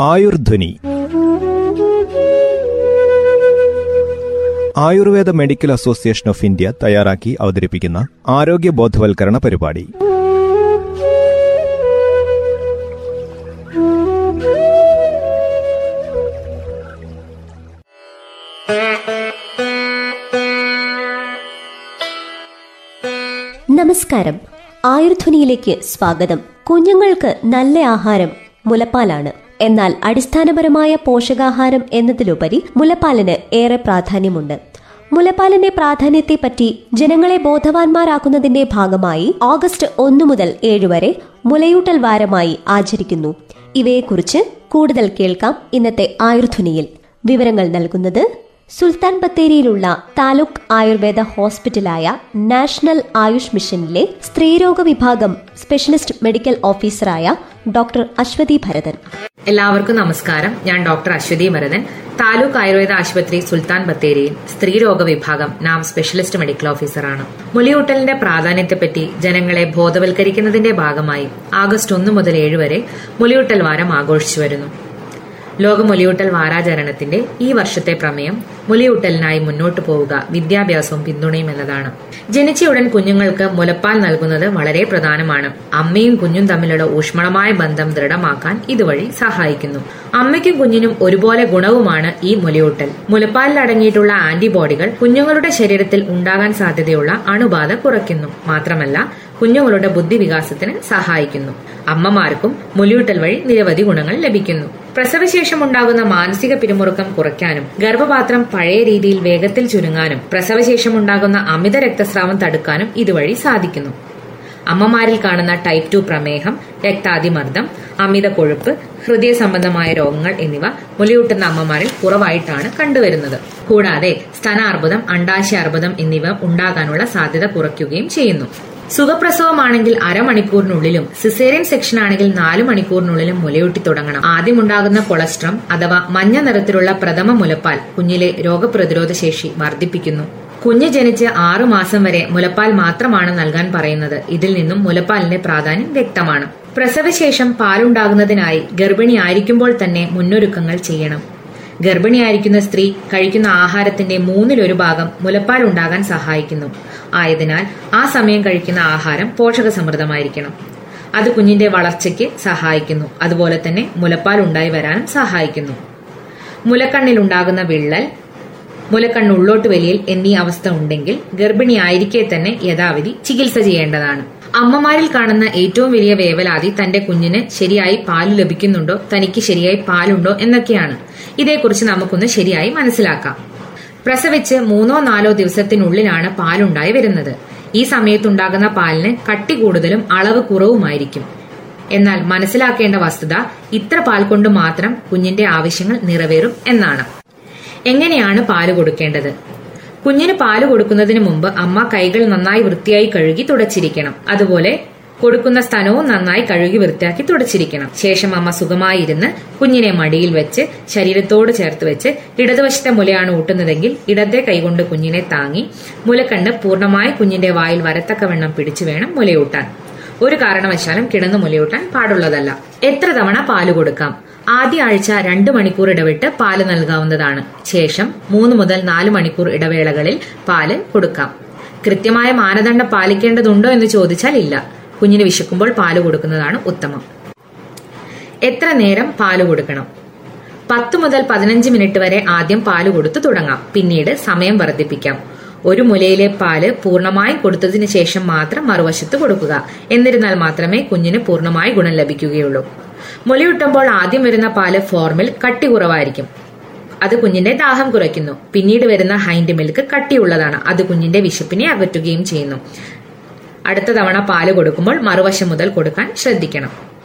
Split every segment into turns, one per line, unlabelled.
Ayurdhwani. Ayurveda medical association of India തയ്യാറാക്കി അവതരിപ്പിക്കുന്ന ആരോഗ്യ ബോധവൽക്കരണ പരിപാടി.
നമസ്കാരം. ആയുർധ്വനിയിലേക്ക് സ്വാഗതം. കുഞ്ഞുങ്ങൾക്ക് നല്ല ആഹാരം മുലപ്പാലാണ്. എന്നാൽ അടിസ്ഥാനപരമായ പോഷകാഹാരം എന്നതിലുപരി മുലപ്പാലിന് ഏറെ പ്രാധാന്യമുണ്ട്. മുലപ്പാലിന്റെ പ്രാധാന്യത്തെപ്പറ്റി ജനങ്ങളെ ബോധവാന്മാരാക്കുന്നതിന്റെ ഭാഗമായി ഓഗസ്റ്റ് ഒന്നു മുതൽ ഏഴ് വരെ മുലയൂട്ടൽ വാരമായി ആചരിക്കുന്നു. ഇവയെക്കുറിച്ച് കൂടുതൽ കേൾക്കാം ഇന്നത്തെ ആയുർധ്വനിയിൽ വിവരങ്ങൾ നൽകുന്നത് സുൽത്താൻ ബത്തേരിയിലുള്ള താലൂക്ക് ആയുർവേദ ഹോസ്പിറ്റലായ നാഷണൽ ആയുഷ് മിഷനിലെ സ്ത്രീരോഗ വിഭാഗം സ്പെഷ്യലിസ്റ്റ് മെഡിക്കൽ ഓഫീസറായ ഡോക്ടർ അശ്വതി ഭരതൻ.
എല്ലാവർക്കും നമസ്കാരം. ഞാൻ ഡോക്ടർ അശ്വതി ഭരതൻ. താലൂക്ക് ആയുർവേദ ആശുപത്രി സുൽത്താൻ ബത്തേരിയിൽ സ്ത്രീരോഗ വിഭാഗം നാം സ്പെഷ്യലിസ്റ്റ് മെഡിക്കൽ ഓഫീസറാണ്. മുലയൂട്ടലിന്റെ പ്രാധാന്യത്തെപ്പറ്റി ജനങ്ങളെ ബോധവൽക്കരിക്കുന്നതിന്റെ ഭാഗമായി ആഗസ്റ്റ് ഒന്ന് മുതൽ ഏഴ് വരെ മുലയൂട്ടൽ വാരം ആഘോഷിച്ചു വരുന്നു. ലോക മുലയൂട്ടൽ വാരാചരണത്തിന്റെ ഈ വർഷത്തെ പ്രമേയം മുലയൂട്ടലിനായി മുന്നോട്ടു പോവുക വിദ്യാഭ്യാസവും പിന്തുണയും എന്നതാണ്. ജനിച്ച ഉടൻ കുഞ്ഞുങ്ങൾക്ക് മുലപ്പാൽ നൽകുന്നത് വളരെ പ്രധാനമാണ്. അമ്മയും കുഞ്ഞും തമ്മിലുള്ള ഊഷ്മളമായ ബന്ധം ദൃഢമാക്കാൻ ഇതുവഴി സഹായിക്കുന്നു. അമ്മയ്ക്കും കുഞ്ഞിനും ഒരുപോലെ ഗുണവുമാണ് ഈ മുലയൂട്ടൽ. മുലപ്പാലിൽ അടങ്ങിയിട്ടുള്ള ആന്റിബോഡികൾ കുഞ്ഞുങ്ങളുടെ ശരീരത്തിൽ ഉണ്ടാകാൻ സാധ്യതയുള്ള അണുബാധ കുറയ്ക്കുന്നു. മാത്രമല്ല കുഞ്ഞുങ്ങളുടെ ബുദ്ധിവികാസത്തിന് സഹായിക്കുന്നു. അമ്മമാർക്കും മുലയൂട്ടൽ വഴി നിരവധി ഗുണങ്ങൾ ലഭിക്കുന്നു. പ്രസവശേഷം ഉണ്ടാകുന്ന മാനസിക പിരിമുറുക്കം കുറയ്ക്കാനും ഗർഭപാത്രം പഴയ രീതിയിൽ വേഗത്തിൽ ചുരുങ്ങാനും പ്രസവശേഷം ഉണ്ടാകുന്ന അമിത രക്തസ്രാവം തടുക്കാനും ഇതുവഴി സാധിക്കുന്നു. അമ്മമാരിൽ കാണുന്ന ടൈപ്പ് ടു പ്രമേഹം രക്താതിമർദ്ദം അമിത കൊഴുപ്പ് ഹൃദയ സംബന്ധമായ രോഗങ്ങൾ എന്നിവ മുലയൂട്ടുന്ന അമ്മമാരിൽ കുറവായിട്ടാണ് കണ്ടുവരുന്നത്. കൂടാതെ സ്തനാർബുദം അണ്ടാശയാർബുദം എന്നിവ ഉണ്ടാകാനുള്ള സാധ്യത കുറയ്ക്കുകയും ചെയ്യുന്നു. സുഖപ്രസവമാണെങ്കിൽ അരമണിക്കൂറിനുള്ളിലും സിസേറിയൻ സെക്ഷൻ ആണെങ്കിൽ നാലു മണിക്കൂറിനുള്ളിലും മുലയൂട്ടി തുടങ്ങണം. ആദ്യമുണ്ടാകുന്ന കൊളസ്ട്രം അഥവാ മഞ്ഞ നിറത്തിലുള്ള പ്രഥമ മുലപ്പാൽ കുഞ്ഞിലെ രോഗപ്രതിരോധ ശേഷി വർദ്ധിപ്പിക്കുന്നു. കുഞ്ഞ് ജനിച്ച് ആറു മാസം വരെ മുലപ്പാൽ മാത്രമാണ് നൽകാൻ പറയുന്നത്. ഇതിൽ നിന്നും മുലപ്പാലിന്റെ പ്രാധാന്യം വ്യക്തമാണ്. പ്രസവശേഷം പാലുണ്ടാകുന്നതിനായി ഗർഭിണിയായിരിക്കുമ്പോൾ തന്നെ മുന്നൊരുക്കങ്ങൾ ചെയ്യണം. ഗർഭിണിയായിരിക്കുന്ന സ്ത്രീ കഴിക്കുന്ന ആഹാരത്തിന്റെ മൂന്നിലൊരു ഭാഗം മുലപ്പാൽ ഉണ്ടാകാൻ സഹായിക്കുന്നു. ആയതിനാൽ ആ സമയം കഴിക്കുന്ന ആഹാരം പോഷകസമൃദ്ധമായിരിക്കണം. അത് കുഞ്ഞിന്റെ വളർച്ചയ്ക്ക് സഹായിക്കുന്നു. അതുപോലെ തന്നെ മുലപ്പാൽ ഉണ്ടായി വരാനും സഹായിക്കുന്നു. മുലക്കണ്ണിലുണ്ടാകുന്ന വിള്ളൽ മുലക്കണ്ണ് ഉള്ളോട്ട് വലിയൽ എന്നീ അവസ്ഥ ഉണ്ടെങ്കിൽ ഗർഭിണിയായിരിക്കെ തന്നെ യഥാവിധി ചികിത്സ ചെയ്യേണ്ടതാണ്. അമ്മമാരിൽ കാണുന്ന ഏറ്റവും വലിയ വേവലാതി തന്റെ കുഞ്ഞിന് ശരിയായി പാൽ ലഭിക്കുന്നുണ്ടോ തനിക്ക് ശരിയായി പാലുണ്ടോ എന്നൊക്കെയാണ്. ഇതേക്കുറിച്ച് നമുക്കൊന്ന് ശരിയായി മനസ്സിലാക്കാം. പ്രസവിച്ച് മൂന്നോ നാലോ ദിവസത്തിനുള്ളിലാണ് പാലുണ്ടായി വരുന്നത്. ഈ സമയത്തുണ്ടാകുന്ന പാലിന് കട്ടി കൂടുതലും അളവ് കുറവുമായിരിക്കും. എന്നാൽ മനസ്സിലാക്കേണ്ട വസ്തുത ഇത്ര പാൽ കൊണ്ട് മാത്രം കുഞ്ഞിന്റെ ആവശ്യങ്ങൾ നിറവേറും എന്നാണ്. എങ്ങനെയാണ് പാൽ കൊടുക്കേണ്ടത്? കുഞ്ഞിന് പാൽ കൊടുക്കുന്നതിന് മുമ്പ് അമ്മ കൈകൾ നന്നായി വൃത്തിയായി കഴുകി തുടച്ചിരിക്കണം. അതുപോലെ കൊടുക്കുന്ന സ്ഥലവും നന്നായി കഴുകി വൃത്തിയാക്കി തുടച്ചിരിക്കണം. ശേഷം അമ്മ സുഖമായിരുന്ന് കുഞ്ഞിനെ മടിയിൽ വെച്ച് ശരീരത്തോട് ചേർത്ത് വെച്ച് ഇടതുവശത്തെ മുലയാണ് ഊട്ടുന്നതെങ്കിൽ ഇടത്തെ കൈകൊണ്ട് കുഞ്ഞിനെ താങ്ങി മുലക്കണ്ണ് പൂർണമായി കുഞ്ഞിന്റെ വായിൽ വരത്തക്കവണ്ണം പിടിച്ചു വേണം മുലയൂട്ടാൻ. ഒരു കാരണവശാലും കിടന്ന് മുലയൂട്ടാൻ പാടുള്ളതല്ല. എത്ര തവണ പാൽ കൊടുക്കാം? ആദ്യ ആഴ്ച രണ്ട് മണിക്കൂർ ഇടവിട്ട് പാൽ നൽകാവുന്നതാണ്. ശേഷം മൂന്ന് മുതൽ നാല് മണിക്കൂർ ഇടവേളകളിൽ പാൽ കൊടുക്കാം. കൃത്യമായ മാനദണ്ഡം പാലിക്കേണ്ടതുണ്ടോ എന്ന് ചോദിച്ചാൽ ഇല്ല. കുഞ്ഞിന് വിശക്കുമ്പോൾ പാൽ കൊടുക്കുന്നതാണ് ഉത്തമം. എത്ര നേരം പാൽ കൊടുക്കണം? പത്ത് മുതൽ പതിനഞ്ച് മിനിറ്റ് വരെ ആദ്യം പാൽ കൊടുത്തു തുടങ്ങാം. പിന്നീട് സമയം വർദ്ധിപ്പിക്കാം. ഒരു മുലയിലെ പാൽ പൂർണമായി കൊടുത്തതിന് ശേഷം മാത്രം മറുവശത്ത് കൊടുക്കുക. എന്നിരുന്നാൽ മാത്രമേ കുഞ്ഞിന് പൂർണമായി ഗുണം ലഭിക്കുകയുള്ളൂ. മുലയൂട്ടുമ്പോൾ ആദ്യം വരുന്ന പാൽ ഫോർമിൽ കട്ടി കുറവായിരിക്കും. അത് കുഞ്ഞിന്റെ ദാഹം കുറയ്ക്കുന്നു. പിന്നീട് വരുന്ന ഹൈൻഡ് മിൽക്ക് കട്ടിയുള്ളതാണ്. അത് കുഞ്ഞിന്റെ വിശപ്പിനെ അകറ്റുകയും ചെയ്യുന്നു. അടുത്ത തവണ പാൽ കൊടുക്കുമ്പോൾ മറുവശം മുതൽ കൊടുക്കാൻ ശ്രദ്ധിക്കണം.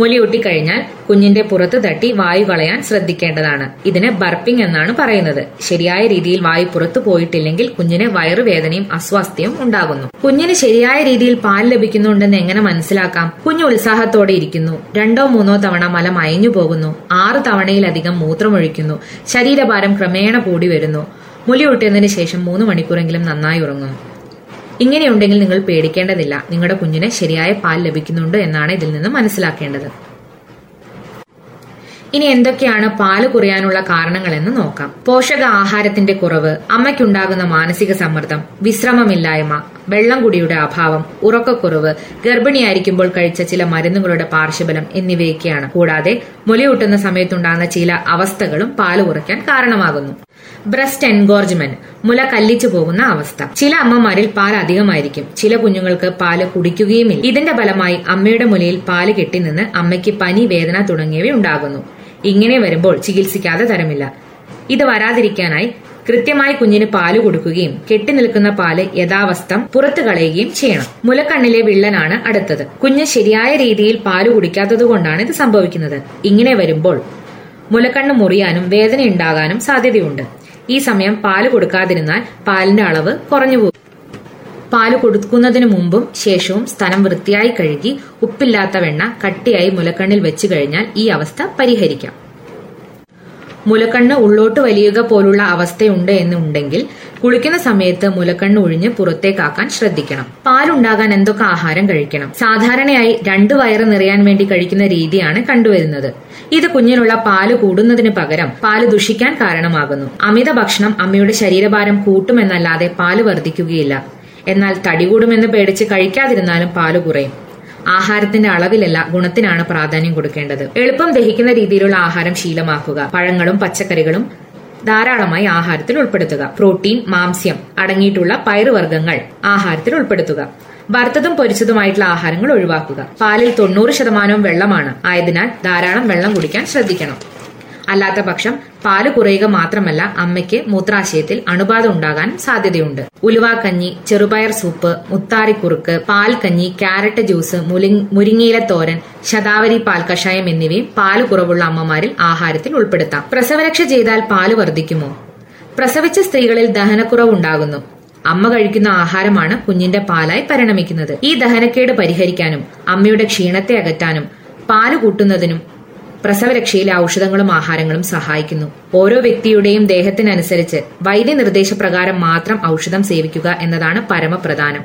മുലയൂട്ടി കഴിഞ്ഞാൽ കുഞ്ഞിന്റെ പുറത്ത് തട്ടി വായു കളയാൻ ശ്രദ്ധിക്കേണ്ടതാണ്. ഇതിന് ബർപ്പിംഗ് എന്നാണ് പറയുന്നത്. ശരിയായ രീതിയിൽ വായു പുറത്തു പോയിട്ടില്ലെങ്കിൽ കുഞ്ഞിന് വയറുവേദനയും അസ്വാസ്ഥ്യവും ഉണ്ടാകുന്നു. കുഞ്ഞിന് ശരിയായ രീതിയിൽ പാൽ ലഭിക്കുന്നുണ്ടെന്ന് എങ്ങനെ മനസ്സിലാക്കാം? കുഞ്ഞ് ഉത്സാഹത്തോടെ ഇരിക്കുന്നു. രണ്ടോ മൂന്നോ തവണ മല മയഞ്ഞു പോകുന്നു. ആറ് തവണയിലധികം മൂത്രമൊഴിക്കുന്നു. ശരീരഭാരം ക്രമേണ കൂടി വരുന്നു. മുലയൂട്ടിയതിനു ശേഷം മൂന്ന് മണിക്കൂറെങ്കിലും നന്നായി ഉറങ്ങുന്നു ഇങ്ങനെയുണ്ടെങ്കിൽ നിങ്ങൾ പേടിക്കേണ്ടതില്ല. നിങ്ങളുടെ കുഞ്ഞിന് ശരിയായ പാൽ ലഭിക്കുന്നുണ്ട് എന്നാണ് ഇതിൽ നിന്ന് മനസ്സിലാക്കേണ്ടത്. ഇനി എന്തൊക്കെയാണ് പാൽ കുറയാനുള്ള കാരണങ്ങളെന്ന് നോക്കാം. പോഷക ആഹാരത്തിന്റെ കുറവ് അമ്മയ്ക്കുണ്ടാകുന്ന മാനസിക സമ്മർദ്ദം വിശ്രമമില്ലായ്മ വെള്ളം കുടിയുടെ അഭാവം ഉറക്കക്കുറവ് ഗർഭിണിയായിരിക്കുമ്പോൾ കഴിച്ച ചില മരുന്നുകളുടെ പാർശ്വഫലം എന്നിവയൊക്കെയാണ്. കൂടാതെ മുലയൂട്ടുന്ന സമയത്തുണ്ടാകുന്ന ചില അവസ്ഥകളും പാൽ കുറയ്ക്കാൻ കാരണമാകുന്നു. ബ്രസ്റ്റ് എൻഗോർജ്മെന്റ് മുല കല്ലിച്ചു പോകുന്ന അവസ്ഥ. ചില അമ്മമാരിൽ പാൽ അധികമായിരിക്കും. ചില കുഞ്ഞുങ്ങൾക്ക് പാൽ കുടിക്കുകയുമില്ല. ഇതിന്റെ ഫലമായി അമ്മയുടെ മുലയിൽ പാൽ കെട്ടിനിന്ന് അമ്മയ്ക്ക് പനി വേദന തുടങ്ങിയവ ഉണ്ടാകുന്നു ഇങ്ങനെ വരുമ്പോൾ ചികിത്സിക്കാതെ തരമില്ല. ഇത് വരാതിരിക്കാനായി കൃത്യമായി കുഞ്ഞിന് പാൽ കൊടുക്കുകയും കെട്ടിനിൽക്കുന്ന പാൽ യഥാവസ്ഥം പുറത്തു കളയുകയും ചെയ്യണം. മുലക്കണ്ണിലെ വിള്ളനാണ് അടുത്തത്. കുഞ്ഞ് ശരിയായ രീതിയിൽ പാൽ കുടിക്കാത്തതുകൊണ്ടാണ് ഇത് സംഭവിക്കുന്നത്. ഇങ്ങനെ വരുമ്പോൾ മുലക്കണ്ണ് മുറിയാനും വേദന ഉണ്ടാകാനും സാധ്യതയുണ്ട്. ഈ സമയം പാൽ കൊടുക്കാതിരുന്നാൽ പാലിന്റെ അളവ് കുറഞ്ഞു പോകും. പാൽ കൊടുക്കുന്നതിന് മുമ്പും ശേഷവും സ്ഥലം വൃത്തിയായി കഴുകി ഉപ്പില്ലാത്ത വെണ്ണ കട്ടിയായി മുലക്കണ്ണിൽ വെച്ചു കഴിഞ്ഞാൽ ഈ അവസ്ഥ പരിഹരിക്കാം. മുലക്കണ്ണ് ഉള്ളോട്ട് വലിയുക പോലുള്ള അവസ്ഥയുണ്ട് എന്നുണ്ടെങ്കിൽ കുളിക്കുന്ന സമയത്ത് മുലക്കണ്ണ് ഒഴിഞ്ഞ് പുറത്തേക്കാക്കാൻ ശ്രദ്ധിക്കണം. പാലുണ്ടാകാൻ എന്തൊക്കെ ആഹാരം കഴിക്കണം? സാധാരണയായി രണ്ട് വയറ് നിറയാൻ വേണ്ടി കഴിക്കുന്ന രീതിയാണ് കണ്ടുവരുന്നത്. ഇത് കുഞ്ഞിനുള്ള പാൽ കൂടുന്നതിന് പകരം പാൽ ദുഷിക്കാൻ കാരണമാകുന്നു. അമിത ഭക്ഷണം അമ്മയുടെ ശരീരഭാരം കൂട്ടുമെന്നല്ലാതെ പാൽ വർദ്ധിക്കുകയില്ല. എന്നാൽ തടി കൂടുമെന്ന് പേടിച്ച് കഴിക്കാതിരുന്നാലും പാൽ കുറയും. ആഹാരത്തിന്റെ അളവിലല്ല ഗുണത്തിനാണ് പ്രാധാന്യം കൊടുക്കേണ്ടത്. എളുപ്പം ദഹിക്കുന്ന രീതിയിലുള്ള ആഹാരം ശീലമാക്കുക. പഴങ്ങളും പച്ചക്കറികളും ധാരാളമായി ആഹാരത്തിൽ ഉൾപ്പെടുത്തുക. പ്രോട്ടീൻ മാംസ്യം അടങ്ങിയിട്ടുള്ള പയറുവർഗങ്ങൾ ആഹാരത്തിൽ ഉൾപ്പെടുത്തുക. വറുത്തതും പൊരിച്ചതുമായിട്ടുള്ള ആഹാരങ്ങൾ ഒഴിവാക്കുക. പാലിൽ തൊണ്ണൂറ് ശതമാനവും വെള്ളമാണ്. ആയതിനാൽ ധാരാളം വെള്ളം കുടിക്കാൻ ശ്രദ്ധിക്കണം. അല്ലാത്ത പക്ഷം പാൽ കുറയുക മാത്രമല്ല അമ്മയ്ക്ക് മൂത്രാശയത്തിൽ അണുബാധ ഉണ്ടാകാൻ സാധ്യതയുണ്ട്. ഉലുവാക്കഞ്ഞി ചെറുപയർ സൂപ്പ് മുത്താറിക്കുറുക്ക് പാൽ കഞ്ഞി ക്യാരറ്റ് ജ്യൂസ് മുരിങ്ങയില തോരൻ ശതാവരി പാൽ കഷായം എന്നിവയും പാൽ കുറവുള്ള അമ്മമാരിൽ ആഹാരത്തിൽ ഉൾപ്പെടുത്താം. പ്രസവരക്ഷ ചെയ്താൽ പാൽ വർദ്ധിക്കുമോ? പ്രസവിച്ച സ്ത്രീകളിൽ ദഹനക്കുറവ് ഉണ്ടാകുന്നു. അമ്മ കഴിക്കുന്ന ആഹാരമാണ് കുഞ്ഞിന്റെ പാലായി പരിണമിക്കുന്നത്. ഈ ദഹനക്കേട് പരിഹരിക്കാനും അമ്മയുടെ ക്ഷീണത്തെ അകറ്റാനും പാൽ കൂട്ടുന്നതിനും പ്രസവരക്ഷയിലെ ഔഷധങ്ങളും ആഹാരങ്ങളും സഹായിക്കുന്നു. ഓരോ വ്യക്തിയുടെയും ദേഹത്തിനനുസരിച്ച് വൈദ്യനിർദ്ദേശപ്രകാരം മാത്രം ഔഷധം സേവിക്കുക എന്നതാണ് പരമപ്രധാനം.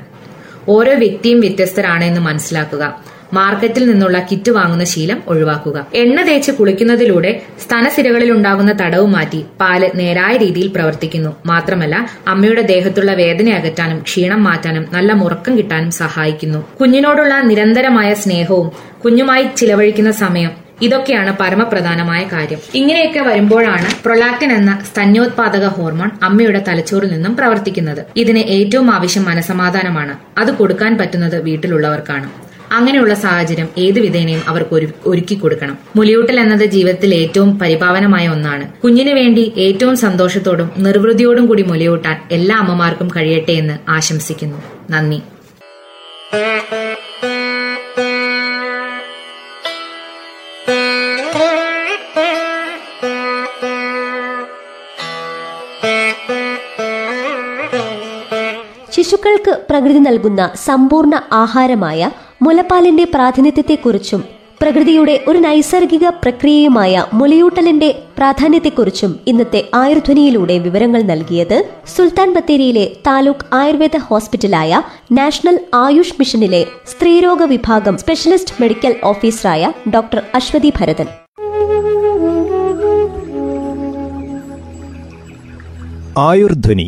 ഓരോ വ്യക്തിയും വ്യത്യസ്തരാണ് എന്ന് മനസ്സിലാക്കുക. മാർക്കറ്റിൽ നിന്നുള്ള കിറ്റ് വാങ്ങുന്ന ശീലം ഒഴിവാക്കുക. എണ്ണ തേച്ച് കുളിക്കുന്നതിലൂടെ സ്തനസിരകളിൽ ഉണ്ടാകുന്ന തടവ് മാറ്റി പാൽ നേരായ രീതിയിൽ പ്രവർത്തിക്കുന്നു. മാത്രമല്ല അമ്മയുടെ ദേഹത്തുള്ള വേദന അകറ്റാനും ക്ഷീണം മാറ്റാനും നല്ല മുറക്കം കിട്ടാനും സഹായിക്കുന്നു. കുഞ്ഞിനോടുള്ള നിരന്തരമായ സ്നേഹവും കുഞ്ഞുമായി ചിലവഴിക്കുന്ന സമയം ഇതൊക്കെയാണ് പരമപ്രധാനമായ കാര്യം. ഇങ്ങനെയൊക്കെ വരുമ്പോഴാണ് പ്രൊലാക്റ്റിൻ എന്ന സ്തന്യോത്പാദക ഹോർമോൺ അമ്മയുടെ തലച്ചോറിൽ നിന്നും പ്രവർത്തിക്കുന്നത്. ഇതിന് ഏറ്റവും ആവശ്യം മനസമാധാനമാണ്. അത് കൊടുക്കാൻ പറ്റുന്നത് വീട്ടിലുള്ളവർക്കാണ്. അങ്ങനെയുള്ള സാഹചര്യം ഏത് വിധേനയും അവർക്ക് ഒരുക്കി കൊടുക്കണം. മുലിയൂട്ടൽ എന്നത് ജീവിതത്തിൽ ഏറ്റവും പരിപാവനമായ ഒന്നാണ്. കുഞ്ഞിനു വേണ്ടി ഏറ്റവും സന്തോഷത്തോടും നിർവൃതിയോടും കൂടി മുലയൂട്ടാൻ എല്ലാ അമ്മമാർക്കും കഴിയട്ടെ എന്ന് ആശംസിക്കുന്നു. നന്ദി.
ശിശുക്കൾക്ക് പ്രകൃതി നൽകുന്ന സമ്പൂർണ ആഹാരമായ മുലപ്പാലിന്റെ പ്രാതിനിധ്യത്തെക്കുറിച്ചും പ്രകൃതിയുടെ ഒരു നൈസർഗിക പ്രക്രിയയുമായ മുലയൂട്ടലിന്റെ പ്രാധാന്യത്തെക്കുറിച്ചും ഇന്നത്തെ ആയുർധ്വനിയിലൂടെ വിവരങ്ങൾ നൽകിയത് സുൽത്താൻ ബത്തേരിയിലെ താലൂക്ക് ആയുർവേദ ഹോസ്പിറ്റലായ നാഷണൽ ആയുഷ് മിഷനിലെ സ്ത്രീരോഗ വിഭാഗം സ്പെഷ്യലിസ്റ്റ് മെഡിക്കൽ ഓഫീസറായ doctor Aswathy Bharathan.
Ayurdhwani